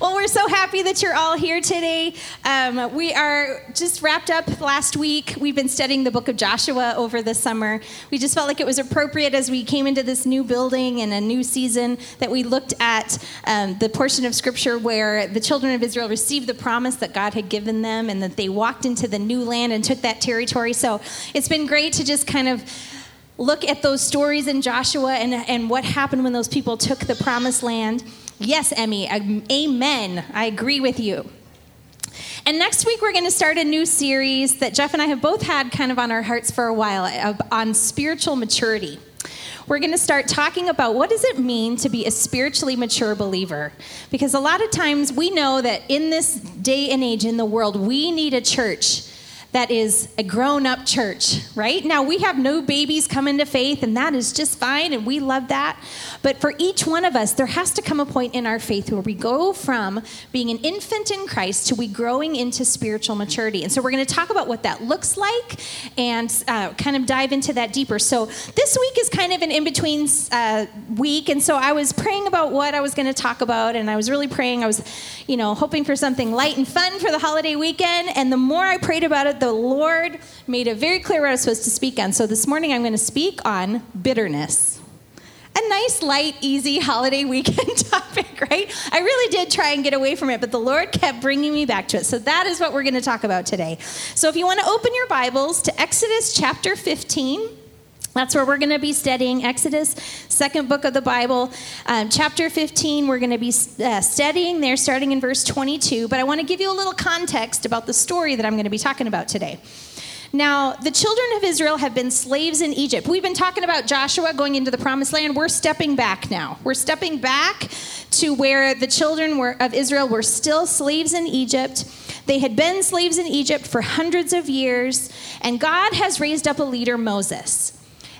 Well, we're so happy that you're all here today. Um, we are just wrapped up last week. We've been studying the book of Joshua over the summer. We just felt like it was appropriate as we came into this new building and a new season that we looked at um, the portion of scripture where the children of Israel received the promise that God had given them and that they walked into the new land and took that territory. So it's been great to just kind of look at those stories in Joshua and, and what happened when those people took the promised land. Yes, Emmy, amen. I agree with you. And next week, we're going to start a new series that Jeff and I have both had kind of on our hearts for a while uh, on spiritual maturity. We're going to start talking about what does it mean to be a spiritually mature believer? Because a lot of times we know that in this day and age in the world, we need a church that is a grown up church, right? Now, we have no babies coming to faith, and that is just fine, and we love that. But for each one of us, there has to come a point in our faith where we go from being an infant in Christ to we growing into spiritual maturity. And so we're going to talk about what that looks like and uh, kind of dive into that deeper. So this week is kind of an in between uh, week. And so I was praying about what I was going to talk about, and I was really praying. I was, you know, hoping for something light and fun for the holiday weekend. And the more I prayed about it, the Lord made it very clear what I was supposed to speak on. So this morning I'm going to speak on bitterness. A nice, light, easy holiday weekend topic, right? I really did try and get away from it, but the Lord kept bringing me back to it. So that is what we're going to talk about today. So if you want to open your Bibles to Exodus chapter 15, that's where we're going to be studying Exodus, second book of the Bible, um, chapter 15. We're going to be uh, studying there starting in verse 22. But I want to give you a little context about the story that I'm going to be talking about today. Now, the children of Israel have been slaves in Egypt. We've been talking about Joshua going into the promised land. We're stepping back now. We're stepping back to where the children were, of Israel were still slaves in Egypt. They had been slaves in Egypt for hundreds of years, and God has raised up a leader, Moses.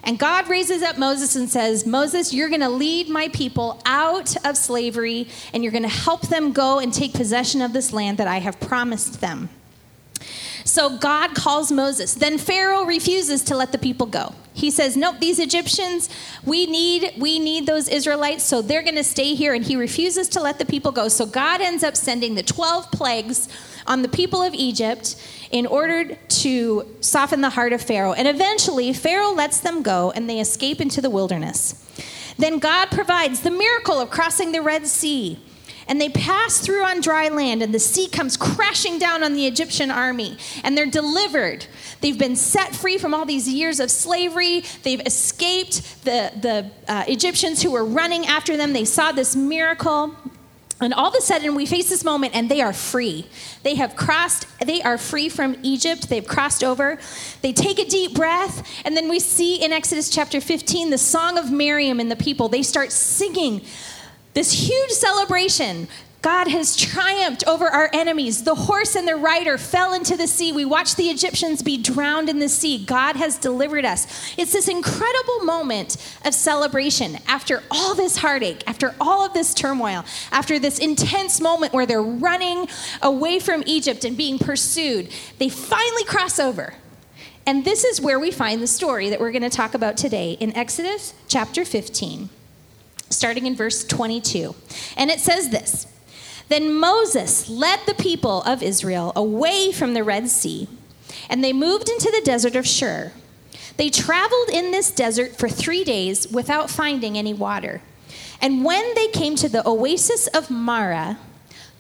And God raises up Moses and says, Moses, you're going to lead my people out of slavery and you're going to help them go and take possession of this land that I have promised them. So God calls Moses. Then Pharaoh refuses to let the people go. He says, "Nope, these Egyptians, we need we need those Israelites, so they're going to stay here." And he refuses to let the people go. So God ends up sending the 12 plagues on the people of Egypt in order to soften the heart of Pharaoh. And eventually, Pharaoh lets them go and they escape into the wilderness. Then God provides the miracle of crossing the Red Sea. And they pass through on dry land, and the sea comes crashing down on the Egyptian army, and they're delivered. They've been set free from all these years of slavery. They've escaped the, the uh, Egyptians who were running after them. They saw this miracle. And all of a sudden, we face this moment, and they are free. They have crossed, they are free from Egypt. They've crossed over. They take a deep breath, and then we see in Exodus chapter 15 the song of Miriam and the people. They start singing this huge celebration. God has triumphed over our enemies. The horse and the rider fell into the sea. We watched the Egyptians be drowned in the sea. God has delivered us. It's this incredible moment of celebration after all this heartache, after all of this turmoil, after this intense moment where they're running away from Egypt and being pursued. They finally cross over. And this is where we find the story that we're going to talk about today in Exodus chapter 15, starting in verse 22. And it says this. Then Moses led the people of Israel away from the Red Sea, and they moved into the desert of Shur. They traveled in this desert for three days without finding any water. And when they came to the oasis of Mara,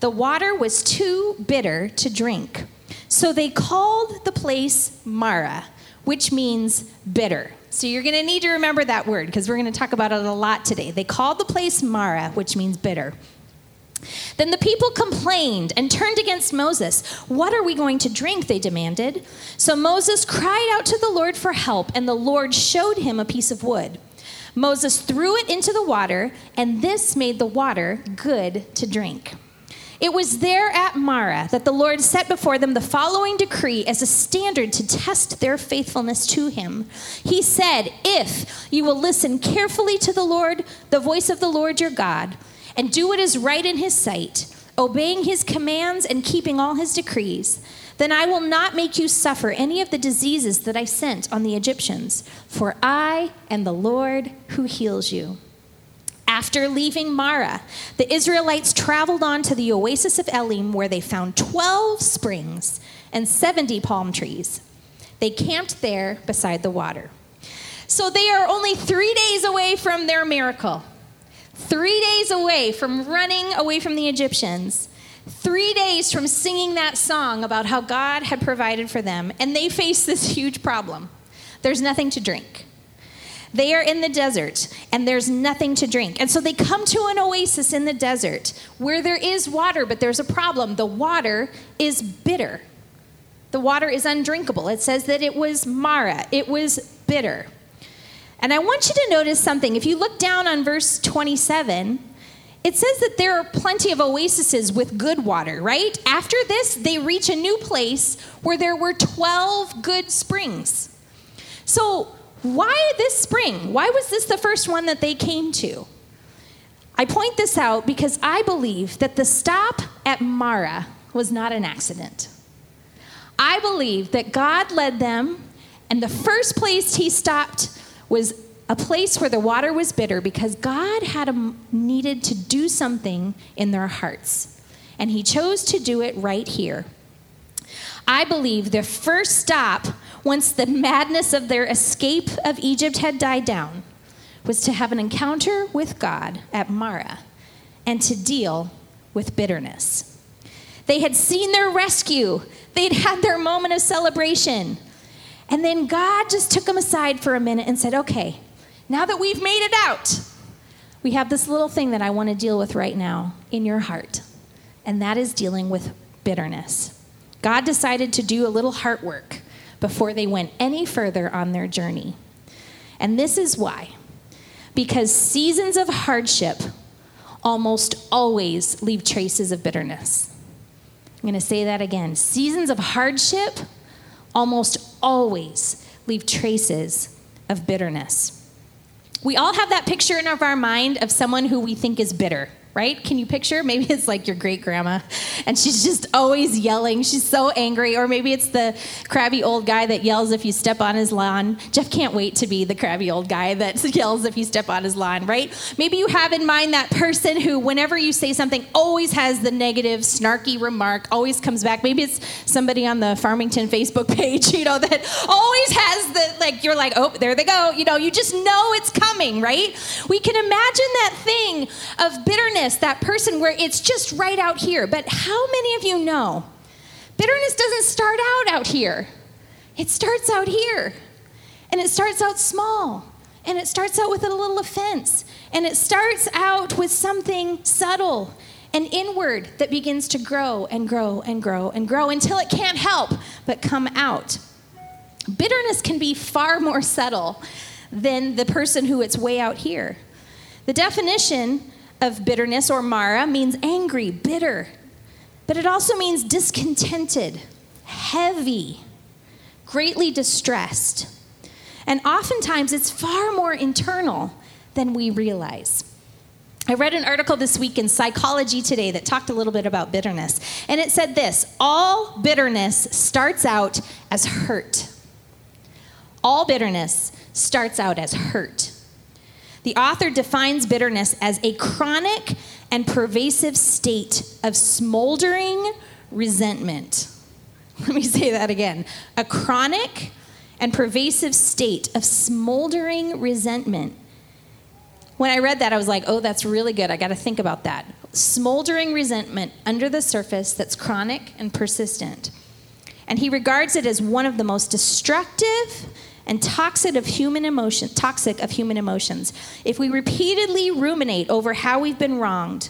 the water was too bitter to drink. So they called the place Mara, which means bitter. So you're going to need to remember that word because we're going to talk about it a lot today. They called the place Mara, which means bitter. Then the people complained and turned against Moses. What are we going to drink? They demanded. So Moses cried out to the Lord for help, and the Lord showed him a piece of wood. Moses threw it into the water, and this made the water good to drink. It was there at Marah that the Lord set before them the following decree as a standard to test their faithfulness to him. He said, If you will listen carefully to the Lord, the voice of the Lord your God, and do what is right in his sight, obeying his commands and keeping all his decrees, then I will not make you suffer any of the diseases that I sent on the Egyptians, for I am the Lord who heals you. After leaving Mara, the Israelites traveled on to the oasis of Elim, where they found 12 springs and 70 palm trees. They camped there beside the water. So they are only three days away from their miracle, three days away from running away from the Egyptians, three days from singing that song about how God had provided for them, and they face this huge problem. There's nothing to drink. They are in the desert and there's nothing to drink. And so they come to an oasis in the desert where there is water, but there's a problem. The water is bitter. The water is undrinkable. It says that it was Mara, it was bitter. And I want you to notice something. If you look down on verse 27, it says that there are plenty of oases with good water, right? After this, they reach a new place where there were 12 good springs. So, why this spring? Why was this the first one that they came to? I point this out because I believe that the stop at Mara was not an accident. I believe that God led them, and the first place he stopped was a place where the water was bitter because God had a, needed to do something in their hearts. And he chose to do it right here. I believe the first stop, once the madness of their escape of Egypt had died down, was to have an encounter with God at Mara and to deal with bitterness. They had seen their rescue, they'd had their moment of celebration. And then God just took them aside for a minute and said, Okay, now that we've made it out, we have this little thing that I want to deal with right now in your heart, and that is dealing with bitterness. God decided to do a little heart work before they went any further on their journey. And this is why. Because seasons of hardship almost always leave traces of bitterness. I'm going to say that again. Seasons of hardship almost always leave traces of bitterness. We all have that picture in our mind of someone who we think is bitter right? Can you picture? Maybe it's like your great grandma and she's just always yelling. She's so angry. Or maybe it's the crabby old guy that yells if you step on his lawn. Jeff can't wait to be the crabby old guy that yells if you step on his lawn, right? Maybe you have in mind that person who, whenever you say something, always has the negative, snarky remark, always comes back. Maybe it's somebody on the Farmington Facebook page, you know, that always has the, like, you're like, oh, there they go. You know, you just know it's coming, right? We can imagine that thing of bitterness bitterness, that person where it's just right out here. But how many of you know bitterness doesn't start out out here? It starts out here. And it starts out small. And it starts out with a little offense. And it starts out with something subtle and inward that begins to grow and grow and grow and grow until it can't help but come out. Bitterness can be far more subtle than the person who it's way out here. The definition of bitterness or Mara means angry, bitter, but it also means discontented, heavy, greatly distressed. And oftentimes it's far more internal than we realize. I read an article this week in Psychology Today that talked a little bit about bitterness. And it said this all bitterness starts out as hurt. All bitterness starts out as hurt. The author defines bitterness as a chronic and pervasive state of smoldering resentment. Let me say that again. A chronic and pervasive state of smoldering resentment. When I read that, I was like, oh, that's really good. I got to think about that. Smoldering resentment under the surface that's chronic and persistent. And he regards it as one of the most destructive and toxic of human emotion, toxic of human emotions. If we repeatedly ruminate over how we've been wronged,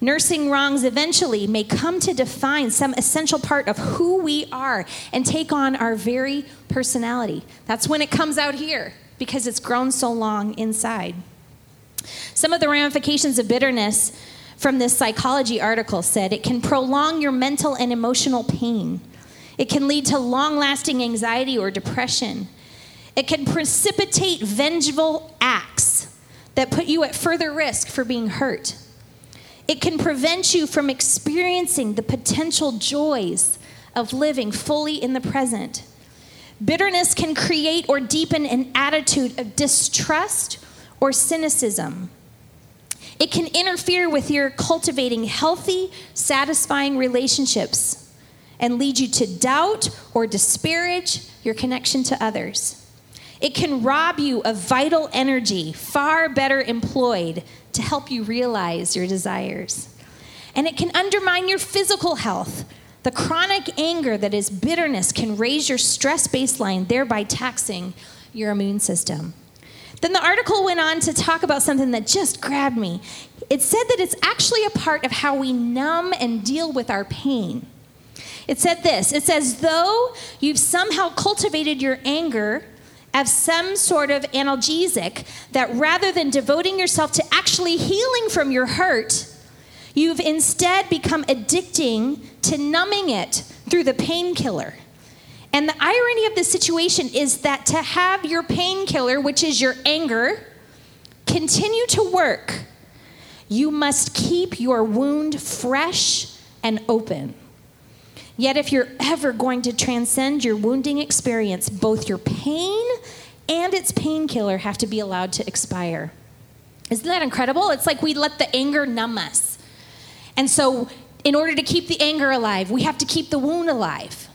nursing wrongs eventually may come to define some essential part of who we are and take on our very personality. That's when it comes out here because it's grown so long inside. Some of the ramifications of bitterness from this psychology article said it can prolong your mental and emotional pain. It can lead to long lasting anxiety or depression. It can precipitate vengeful acts that put you at further risk for being hurt. It can prevent you from experiencing the potential joys of living fully in the present. Bitterness can create or deepen an attitude of distrust or cynicism. It can interfere with your cultivating healthy, satisfying relationships and lead you to doubt or disparage your connection to others. It can rob you of vital energy, far better employed to help you realize your desires. And it can undermine your physical health. The chronic anger that is bitterness can raise your stress baseline, thereby taxing your immune system. Then the article went on to talk about something that just grabbed me. It said that it's actually a part of how we numb and deal with our pain. It said this it says, though you've somehow cultivated your anger as some sort of analgesic, that rather than devoting yourself to actually healing from your hurt, you've instead become addicting to numbing it through the painkiller. And the irony of the situation is that to have your painkiller, which is your anger, continue to work, you must keep your wound fresh and open. Yet, if you're ever going to transcend your wounding experience, both your pain and its painkiller have to be allowed to expire. Isn't that incredible? It's like we let the anger numb us. And so, in order to keep the anger alive, we have to keep the wound alive.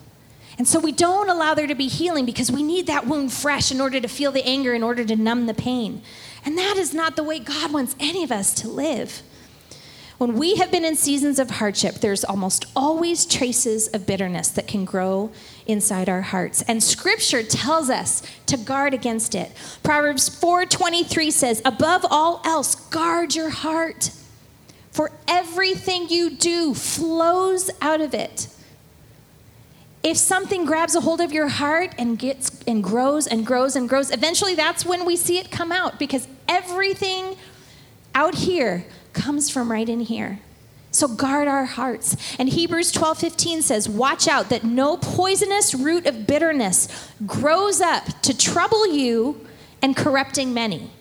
And so, we don't allow there to be healing because we need that wound fresh in order to feel the anger, in order to numb the pain. And that is not the way God wants any of us to live. When we have been in seasons of hardship, there's almost always traces of bitterness that can grow inside our hearts. And scripture tells us to guard against it. Proverbs 4:23 says, "Above all else, guard your heart, for everything you do flows out of it." If something grabs a hold of your heart and gets and grows and grows and grows, eventually that's when we see it come out because everything out here comes from right in here. So guard our hearts. And Hebrews 12:15 says, "Watch out that no poisonous root of bitterness grows up to trouble you and corrupting many."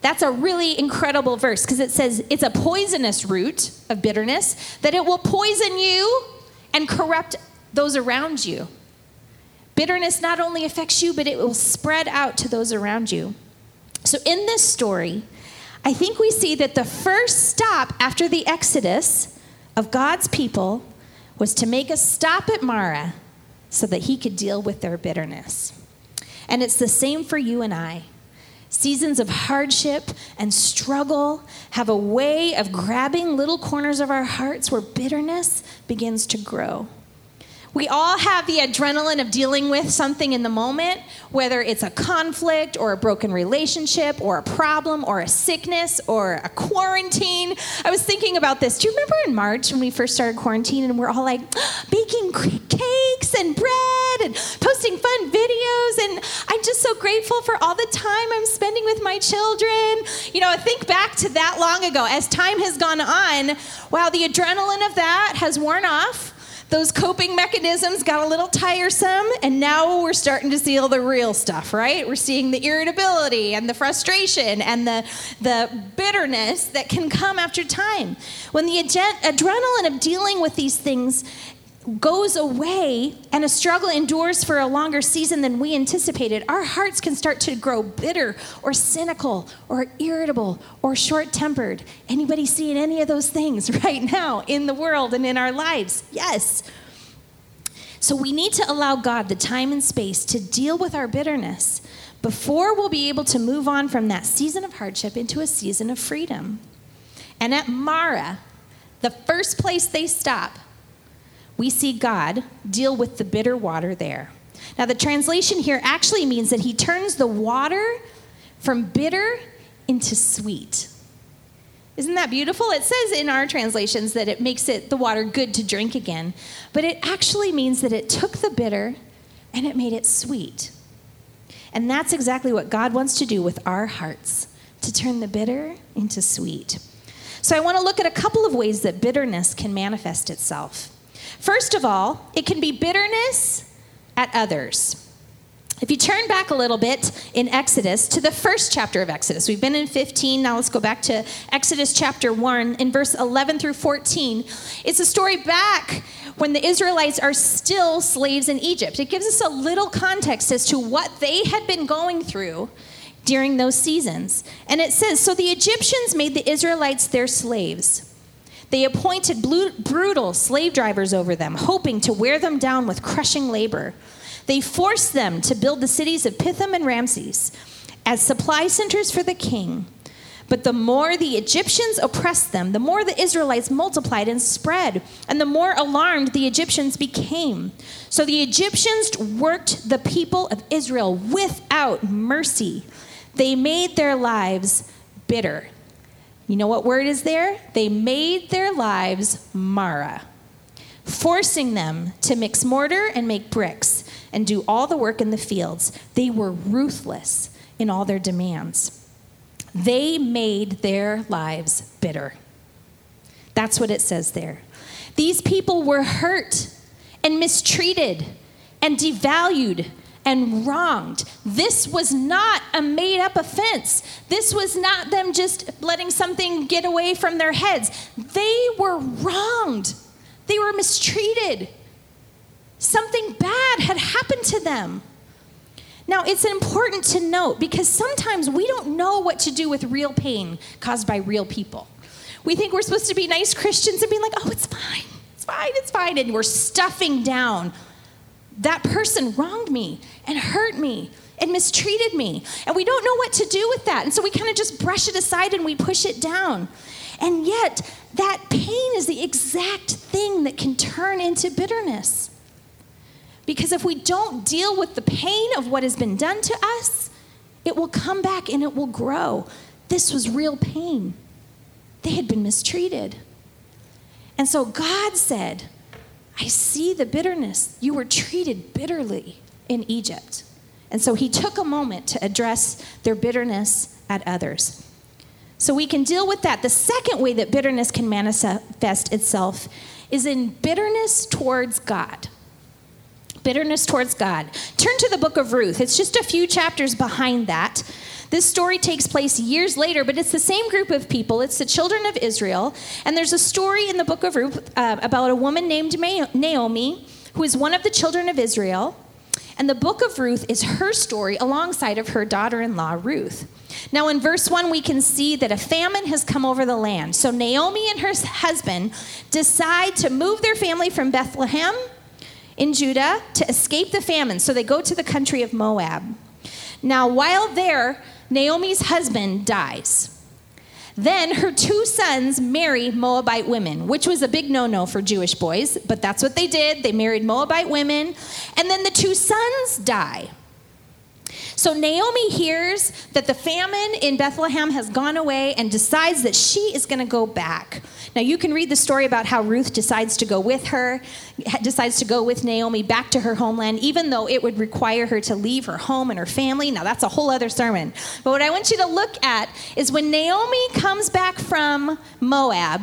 That's a really incredible verse because it says it's a poisonous root of bitterness that it will poison you and corrupt those around you. Bitterness not only affects you, but it will spread out to those around you. So in this story, I think we see that the first stop after the Exodus of God's people was to make a stop at Mara so that he could deal with their bitterness. And it's the same for you and I. Seasons of hardship and struggle have a way of grabbing little corners of our hearts where bitterness begins to grow. We all have the adrenaline of dealing with something in the moment, whether it's a conflict or a broken relationship or a problem or a sickness or a quarantine. I was thinking about this. Do you remember in March when we first started quarantine and we're all like baking cakes and bread and posting fun videos? And I'm just so grateful for all the time I'm spending with my children. You know, I think back to that long ago. As time has gone on, wow, the adrenaline of that has worn off those coping mechanisms got a little tiresome, and now we're starting to see all the real stuff, right? We're seeing the irritability and the frustration and the, the bitterness that can come after time. When the adrenaline of dealing with these things goes away and a struggle endures for a longer season than we anticipated, our hearts can start to grow bitter or cynical or irritable or short-tempered. Anybody seeing any of those things right now in the world and in our lives? Yes. So we need to allow God the time and space to deal with our bitterness before we'll be able to move on from that season of hardship into a season of freedom. And at Mara, the first place they stop we see God deal with the bitter water there. Now, the translation here actually means that he turns the water from bitter into sweet. Isn't that beautiful? It says in our translations that it makes it the water good to drink again, but it actually means that it took the bitter and it made it sweet. And that's exactly what God wants to do with our hearts to turn the bitter into sweet. So I want to look at a couple of ways that bitterness can manifest itself. First of all, it can be bitterness at others. If you turn back a little bit in Exodus to the first chapter of Exodus, we've been in 15, now let's go back to Exodus chapter 1 in verse 11 through 14. It's a story back when the Israelites are still slaves in Egypt. It gives us a little context as to what they had been going through during those seasons. And it says So the Egyptians made the Israelites their slaves. They appointed brutal slave drivers over them, hoping to wear them down with crushing labor. They forced them to build the cities of Pithom and Ramses as supply centers for the king. But the more the Egyptians oppressed them, the more the Israelites multiplied and spread, and the more alarmed the Egyptians became. So the Egyptians worked the people of Israel without mercy. They made their lives bitter. You know what word is there? They made their lives Mara, forcing them to mix mortar and make bricks and do all the work in the fields. They were ruthless in all their demands. They made their lives bitter. That's what it says there. These people were hurt and mistreated and devalued and wronged. This was not a made up offense. This was not them just letting something get away from their heads. They were wronged, they were mistreated. Something bad had happened to them. Now, it's important to note because sometimes we don't know what to do with real pain caused by real people. We think we're supposed to be nice Christians and be like, oh, it's fine, it's fine, it's fine. And we're stuffing down. That person wronged me and hurt me and mistreated me. And we don't know what to do with that. And so we kind of just brush it aside and we push it down. And yet, that pain is the exact thing that can turn into bitterness. Because if we don't deal with the pain of what has been done to us, it will come back and it will grow. This was real pain. They had been mistreated. And so God said, I see the bitterness. You were treated bitterly in Egypt. And so he took a moment to address their bitterness at others. So we can deal with that. The second way that bitterness can manifest itself is in bitterness towards God bitterness towards God. Turn to the book of Ruth. It's just a few chapters behind that. This story takes place years later, but it's the same group of people. It's the children of Israel. And there's a story in the book of Ruth uh, about a woman named Naomi, who is one of the children of Israel. And the book of Ruth is her story alongside of her daughter in law, Ruth. Now, in verse 1, we can see that a famine has come over the land. So Naomi and her husband decide to move their family from Bethlehem in Judah to escape the famine. So they go to the country of Moab. Now, while there, Naomi's husband dies. Then her two sons marry Moabite women, which was a big no no for Jewish boys, but that's what they did. They married Moabite women. And then the two sons die. So Naomi hears that the famine in Bethlehem has gone away and decides that she is going to go back. Now, you can read the story about how Ruth decides to go with her, decides to go with Naomi back to her homeland, even though it would require her to leave her home and her family. Now, that's a whole other sermon. But what I want you to look at is when Naomi comes back from Moab,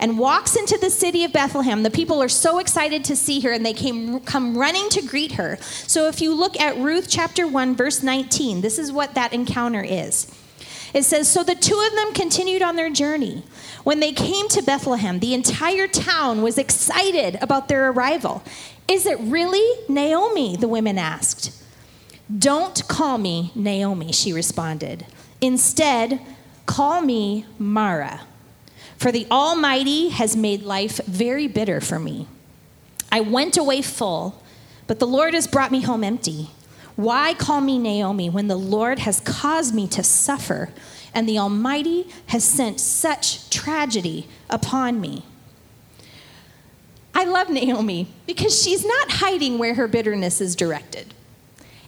and walks into the city of Bethlehem. The people are so excited to see her and they came, come running to greet her. So if you look at Ruth chapter 1, verse 19, this is what that encounter is. It says, So the two of them continued on their journey. When they came to Bethlehem, the entire town was excited about their arrival. Is it really Naomi? The women asked. Don't call me Naomi, she responded. Instead, call me Mara for the Almighty has made life very bitter for me. I went away full, but the Lord has brought me home empty. Why call me Naomi when the Lord has caused me to suffer and the Almighty has sent such tragedy upon me? I love Naomi because she's not hiding where her bitterness is directed.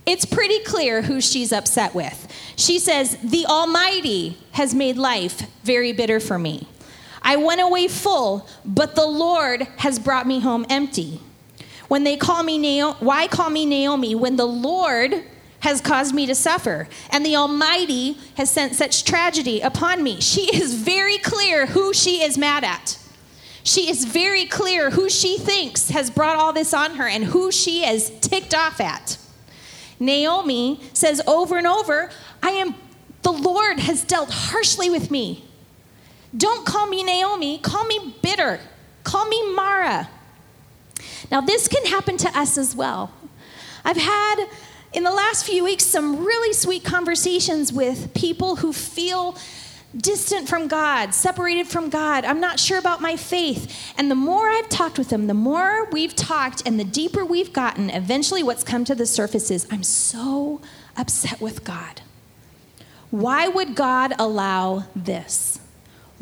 It's pretty clear who she's upset with. She says, The Almighty has made life very bitter for me. I went away full, but the Lord has brought me home empty. When they call me Naomi, why call me Naomi when the Lord has caused me to suffer and the Almighty has sent such tragedy upon me? She is very clear who she is mad at. She is very clear who she thinks has brought all this on her and who she is ticked off at. Naomi says over and over, I am the Lord has dealt harshly with me. Don't call me Naomi, call me bitter. Call me Mara. Now, this can happen to us as well. I've had in the last few weeks some really sweet conversations with people who feel distant from God, separated from God. I'm not sure about my faith. And the more I've talked with them, the more we've talked and the deeper we've gotten, eventually what's come to the surface is I'm so upset with God. Why would God allow this?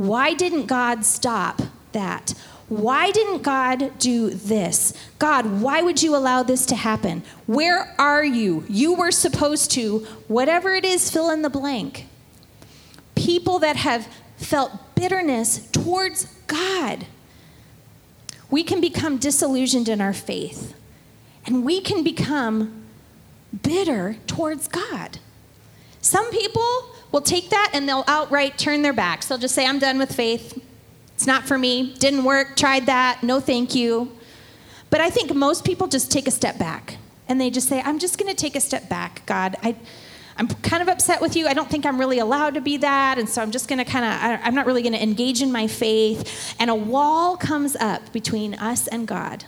Why didn't God stop that? Why didn't God do this? God, why would you allow this to happen? Where are you? You were supposed to, whatever it is, fill in the blank people that have felt bitterness towards God. We can become disillusioned in our faith, and we can become bitter towards God. Some people will take that and they'll outright turn their backs. They'll just say, I'm done with faith. It's not for me. Didn't work. Tried that. No, thank you. But I think most people just take a step back and they just say, I'm just going to take a step back, God. I, I'm kind of upset with you. I don't think I'm really allowed to be that. And so I'm just going to kind of, I'm not really going to engage in my faith. And a wall comes up between us and God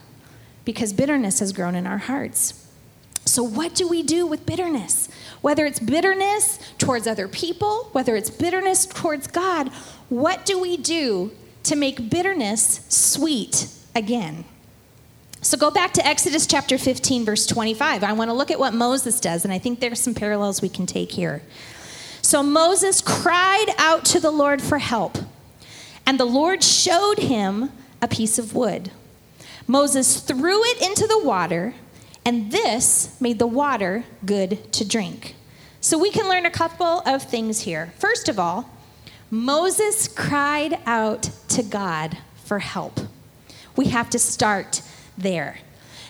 because bitterness has grown in our hearts. So, what do we do with bitterness? Whether it's bitterness towards other people, whether it's bitterness towards God, what do we do to make bitterness sweet again? So go back to Exodus chapter 15, verse 25. I want to look at what Moses does, and I think there's some parallels we can take here. So Moses cried out to the Lord for help, and the Lord showed him a piece of wood. Moses threw it into the water, and this made the water good to drink. So we can learn a couple of things here. First of all, Moses cried out to God for help. We have to start there.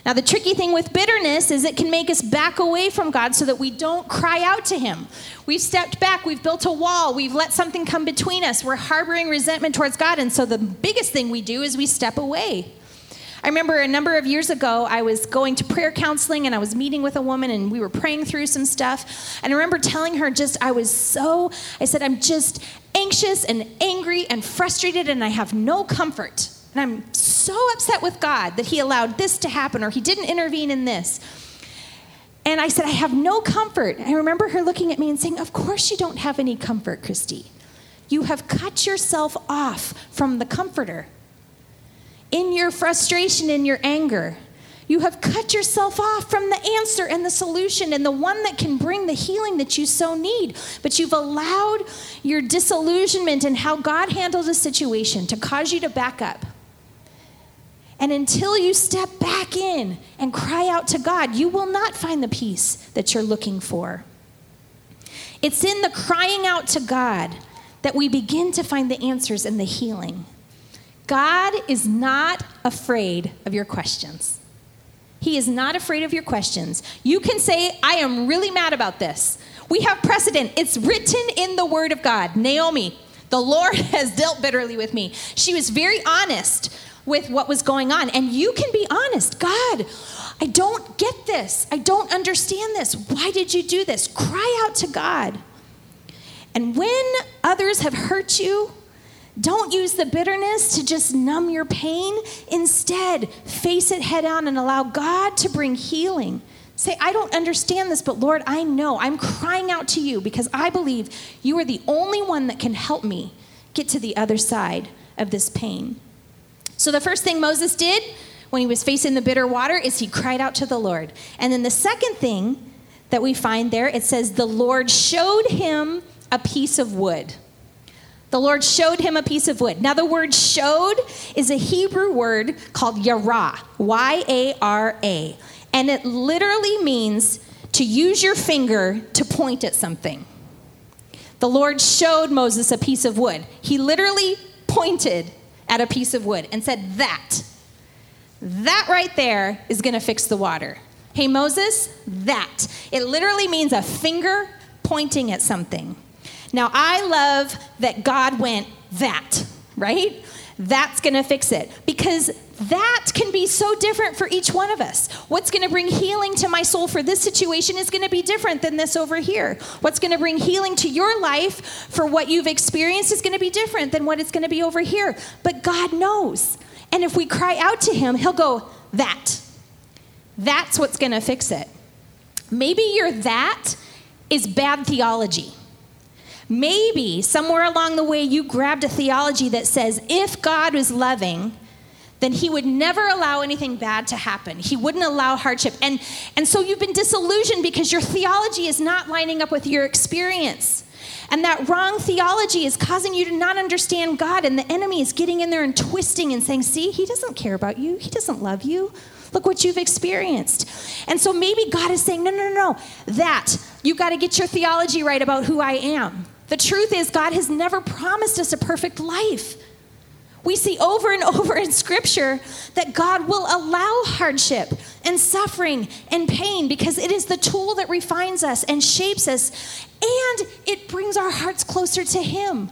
Now, the tricky thing with bitterness is it can make us back away from God so that we don't cry out to Him. We've stepped back, we've built a wall, we've let something come between us, we're harboring resentment towards God, and so the biggest thing we do is we step away. I remember a number of years ago, I was going to prayer counseling and I was meeting with a woman and we were praying through some stuff. And I remember telling her just, I was so, I said, I'm just anxious and angry and frustrated and I have no comfort. And I'm so upset with God that He allowed this to happen or He didn't intervene in this. And I said, I have no comfort. I remember her looking at me and saying, Of course you don't have any comfort, Christy. You have cut yourself off from the comforter. In your frustration, in your anger, you have cut yourself off from the answer and the solution and the one that can bring the healing that you so need. But you've allowed your disillusionment and how God handled a situation to cause you to back up. And until you step back in and cry out to God, you will not find the peace that you're looking for. It's in the crying out to God that we begin to find the answers and the healing. God is not afraid of your questions. He is not afraid of your questions. You can say, I am really mad about this. We have precedent. It's written in the Word of God. Naomi, the Lord has dealt bitterly with me. She was very honest with what was going on. And you can be honest God, I don't get this. I don't understand this. Why did you do this? Cry out to God. And when others have hurt you, don't use the bitterness to just numb your pain. Instead, face it head on and allow God to bring healing. Say, I don't understand this, but Lord, I know. I'm crying out to you because I believe you are the only one that can help me get to the other side of this pain. So the first thing Moses did when he was facing the bitter water is he cried out to the Lord. And then the second thing that we find there, it says, the Lord showed him a piece of wood. The Lord showed him a piece of wood. Now, the word showed is a Hebrew word called yara, Y A R A. And it literally means to use your finger to point at something. The Lord showed Moses a piece of wood. He literally pointed at a piece of wood and said, That, that right there is going to fix the water. Hey, Moses, that. It literally means a finger pointing at something. Now, I love that God went, That, right? That's going to fix it because that can be so different for each one of us. What's going to bring healing to my soul for this situation is going to be different than this over here. What's going to bring healing to your life for what you've experienced is going to be different than what it's going to be over here. But God knows. And if we cry out to Him, He'll go, That. That's what's going to fix it. Maybe your that is bad theology. Maybe somewhere along the way you grabbed a theology that says if God was loving, then he would never allow anything bad to happen. He wouldn't allow hardship. And, and so you've been disillusioned because your theology is not lining up with your experience. And that wrong theology is causing you to not understand God, and the enemy is getting in there and twisting and saying, See, he doesn't care about you, he doesn't love you. Look what you've experienced. And so maybe God is saying, No, no, no, no. That, you've got to get your theology right about who I am. The truth is, God has never promised us a perfect life. We see over and over in Scripture that God will allow hardship and suffering and pain because it is the tool that refines us and shapes us, and it brings our hearts closer to Him.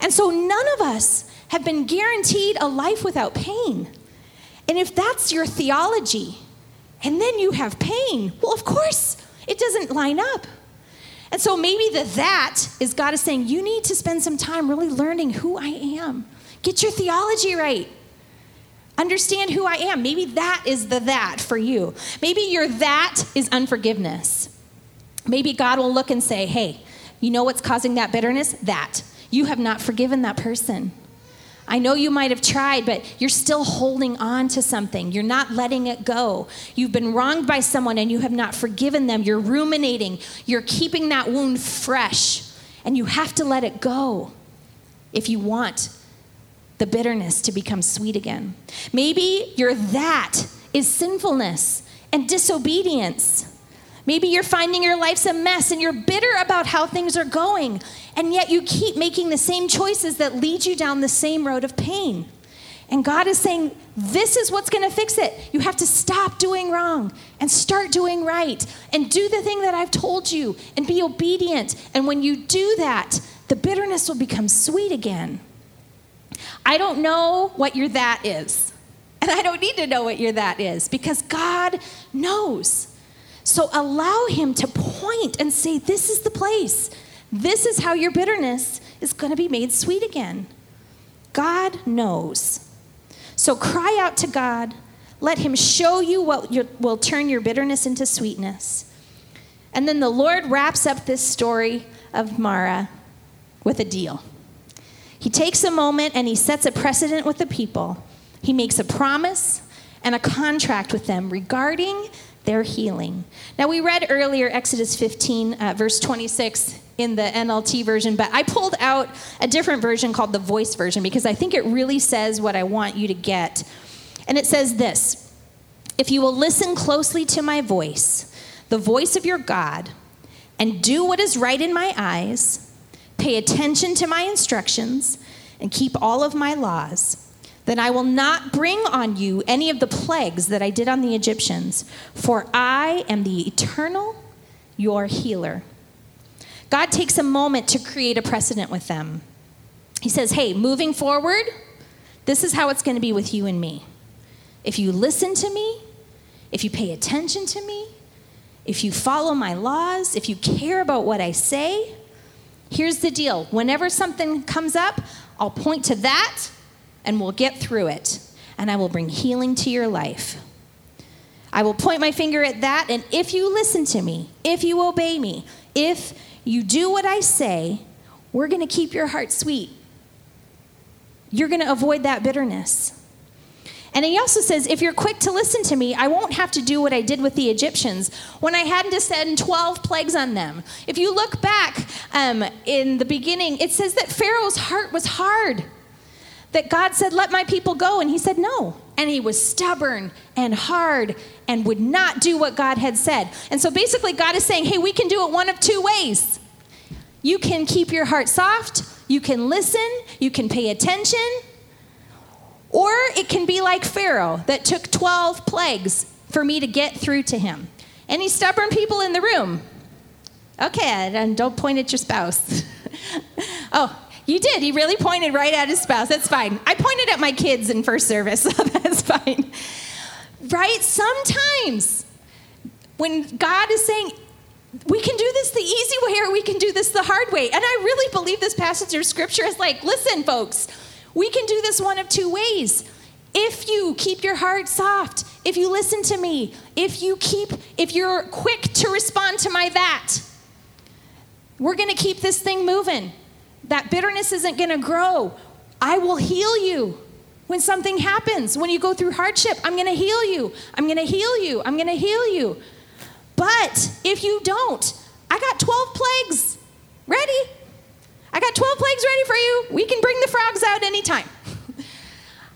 And so none of us have been guaranteed a life without pain. And if that's your theology, and then you have pain, well, of course, it doesn't line up. And so maybe the that is God is saying, you need to spend some time really learning who I am. Get your theology right. Understand who I am. Maybe that is the that for you. Maybe your that is unforgiveness. Maybe God will look and say, hey, you know what's causing that bitterness? That. You have not forgiven that person. I know you might have tried, but you're still holding on to something. You're not letting it go. You've been wronged by someone and you have not forgiven them. You're ruminating. You're keeping that wound fresh, and you have to let it go if you want the bitterness to become sweet again. Maybe your that is sinfulness and disobedience. Maybe you're finding your life's a mess and you're bitter about how things are going, and yet you keep making the same choices that lead you down the same road of pain. And God is saying, This is what's going to fix it. You have to stop doing wrong and start doing right and do the thing that I've told you and be obedient. And when you do that, the bitterness will become sweet again. I don't know what your that is. And I don't need to know what your that is because God knows. So allow Him to point and say, This is the place. This is how your bitterness is going to be made sweet again. God knows. So cry out to God. Let Him show you what will turn your bitterness into sweetness. And then the Lord wraps up this story of Mara with a deal. He takes a moment and he sets a precedent with the people. He makes a promise and a contract with them regarding their healing. Now, we read earlier Exodus 15, uh, verse 26 in the NLT version, but I pulled out a different version called the voice version because I think it really says what I want you to get. And it says this If you will listen closely to my voice, the voice of your God, and do what is right in my eyes, pay attention to my instructions, and keep all of my laws, then I will not bring on you any of the plagues that I did on the Egyptians, for I am the eternal, your healer. God takes a moment to create a precedent with them. He says, Hey, moving forward, this is how it's going to be with you and me. If you listen to me, if you pay attention to me, if you follow my laws, if you care about what I say, here's the deal. Whenever something comes up, I'll point to that and we'll get through it. And I will bring healing to your life. I will point my finger at that, and if you listen to me, if you obey me, if you do what I say, we're going to keep your heart sweet. You're going to avoid that bitterness. And he also says, if you're quick to listen to me, I won't have to do what I did with the Egyptians when I had to send 12 plagues on them. If you look back um, in the beginning, it says that Pharaoh's heart was hard. That God said, let my people go. And he said, no. And he was stubborn and hard and would not do what God had said. And so basically, God is saying, hey, we can do it one of two ways. You can keep your heart soft, you can listen, you can pay attention or it can be like Pharaoh that took 12 plagues for me to get through to him. Any stubborn people in the room? Okay, and don't point at your spouse. oh, you did. He really pointed right at his spouse. That's fine. I pointed at my kids in first service, so that's fine. Right? Sometimes when God is saying, we can do this the easy way or we can do this the hard way. And I really believe this passage of scripture is like, listen, folks, we can do this one of two ways. If you keep your heart soft, if you listen to me, if you keep, if you're quick to respond to my that, we're to keep this thing moving. That bitterness isn't going to grow. I will heal you. When something happens, when you go through hardship, I'm going to heal you. I'm going to heal you. I'm going to heal you. But if you don't, I got 12 plagues ready. I got 12 plagues ready for you. We can bring the frogs out anytime.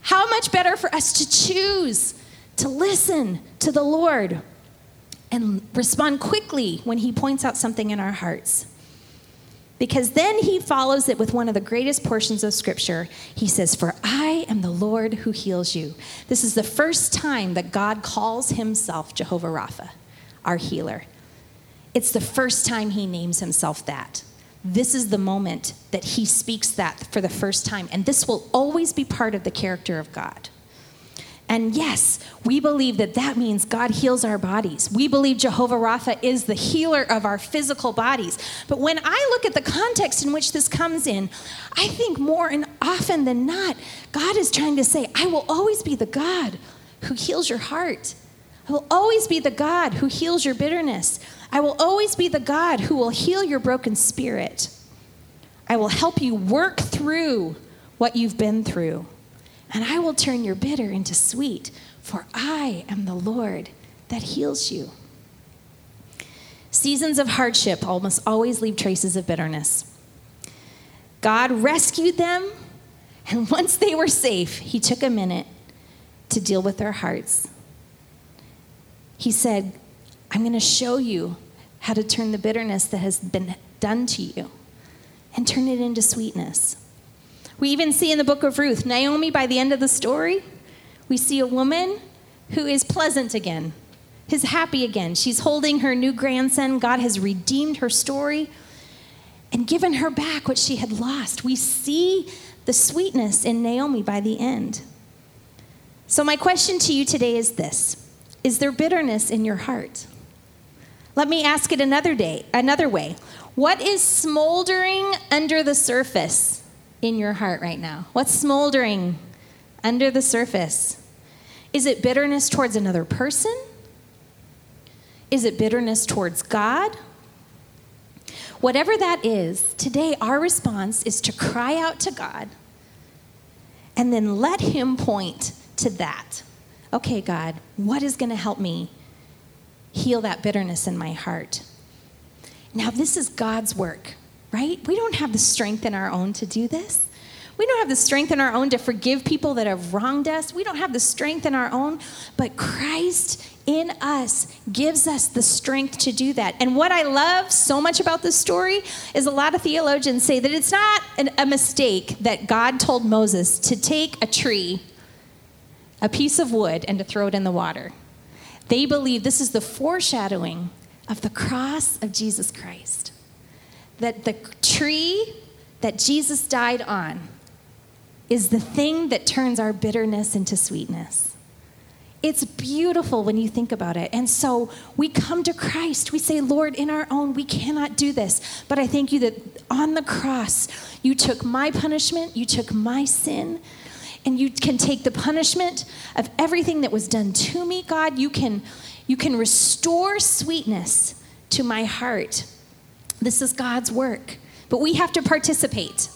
How much better for us to choose to listen to the Lord and respond quickly when He points out something in our hearts. Because then he follows it with one of the greatest portions of scripture. He says, For I am the Lord who heals you. This is the first time that God calls himself Jehovah Rapha, our healer. It's the first time he names himself that. This is the moment that he speaks that for the first time. And this will always be part of the character of God. And yes, we believe that that means God heals our bodies. We believe Jehovah Rapha is the healer of our physical bodies. But when I look at the context in which this comes in, I think more and often than not, God is trying to say, I will always be the God who heals your heart. I will always be the God who heals your bitterness. I will always be the God who will heal your broken spirit. I will help you work through what you've been through and I will turn your bitter into sweet, for I am the Lord that heals you. Seasons of hardship almost always leave traces of bitterness. God rescued them, and once they were safe, He took a minute to deal with their hearts. He said, I'm going to show you how to turn the bitterness that has been done to you and turn it into sweetness. We even see in the book of Ruth, Naomi, by the end of the story, we see a woman who is pleasant again, is happy again. She's holding her new grandson. God has redeemed her story and given her back what she had lost. We see the sweetness in Naomi by the end. So, my question to you today is this Is there bitterness in your heart? Let me ask it another day, another way. What is smoldering under the surface in your heart right now? What's smoldering under the surface? Is it bitterness towards another person? Is it bitterness towards God? Whatever that is, today our response is to cry out to God and then let Him point to that. Okay, God, what is going to help me heal that bitterness in my heart? Now, this is God's work right? We don't have the strength in our own to do this. We don't have the strength in our own to forgive people that have wronged us. We don't have the strength in our own, but Christ in us gives us the strength to do that. And what I love so much about this story is a lot of theologians say that it's not an, a mistake that God told Moses to take a tree, a piece of wood, and to throw it in the water. They believe this is the foreshadowing of the cross of Jesus Christ that the tree that Jesus died on is the thing that turns our bitterness into sweetness. It's beautiful when you think about it. And so we come to Christ. We say, Lord, in our own, we cannot do this. But I thank you that on the cross, you took my punishment, you took my sin, and you can take the punishment of everything that was done to me, God. You can, you can restore sweetness to my heart this is God's work, but we have to participate.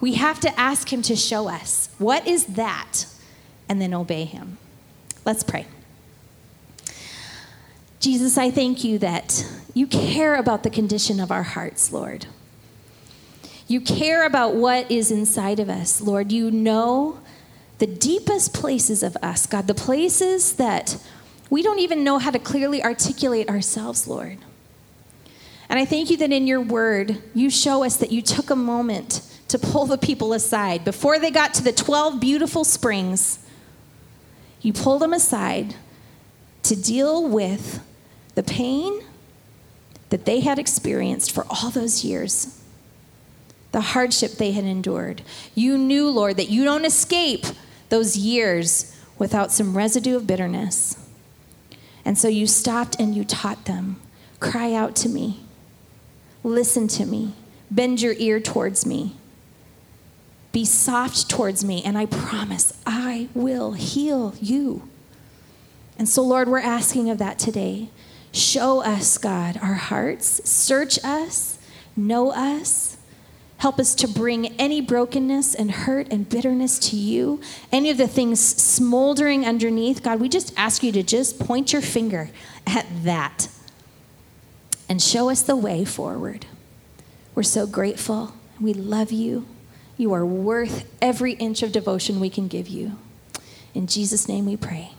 We have to ask Him to show us what is that and then obey Him. Let's pray. Jesus, I thank you that you care about the condition of our hearts, Lord. You care about what is inside of us, Lord. You know the deepest places of us, God, the places that we don't even know how to clearly articulate ourselves, Lord. And I thank you that in your word, you show us that you took a moment to pull the people aside. Before they got to the 12 beautiful springs, you pulled them aside to deal with the pain that they had experienced for all those years, the hardship they had endured. You knew, Lord, that you don't escape those years without some residue of bitterness. And so you stopped and you taught them cry out to me. Listen to me. Bend your ear towards me. Be soft towards me, and I promise I will heal you. And so, Lord, we're asking of that today. Show us, God, our hearts. Search us. Know us. Help us to bring any brokenness and hurt and bitterness to you. Any of the things smoldering underneath, God, we just ask you to just point your finger at that and show us the way forward. We're so grateful. We love you. You are worth every inch of devotion we can give you. In Jesus' name we pray.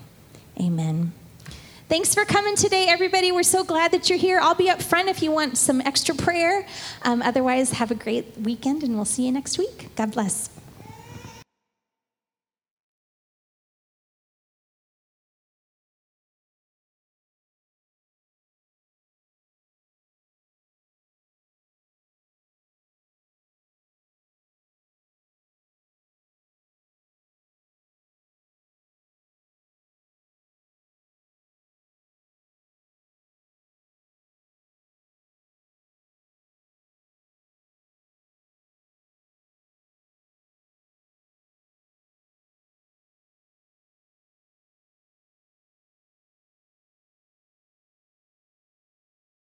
Amen. Thanks for coming today, everybody. We're so glad that you're here. I'll be up front if you want some extra prayer. Um, otherwise, have a great weekend, and we'll see you next week. God bless.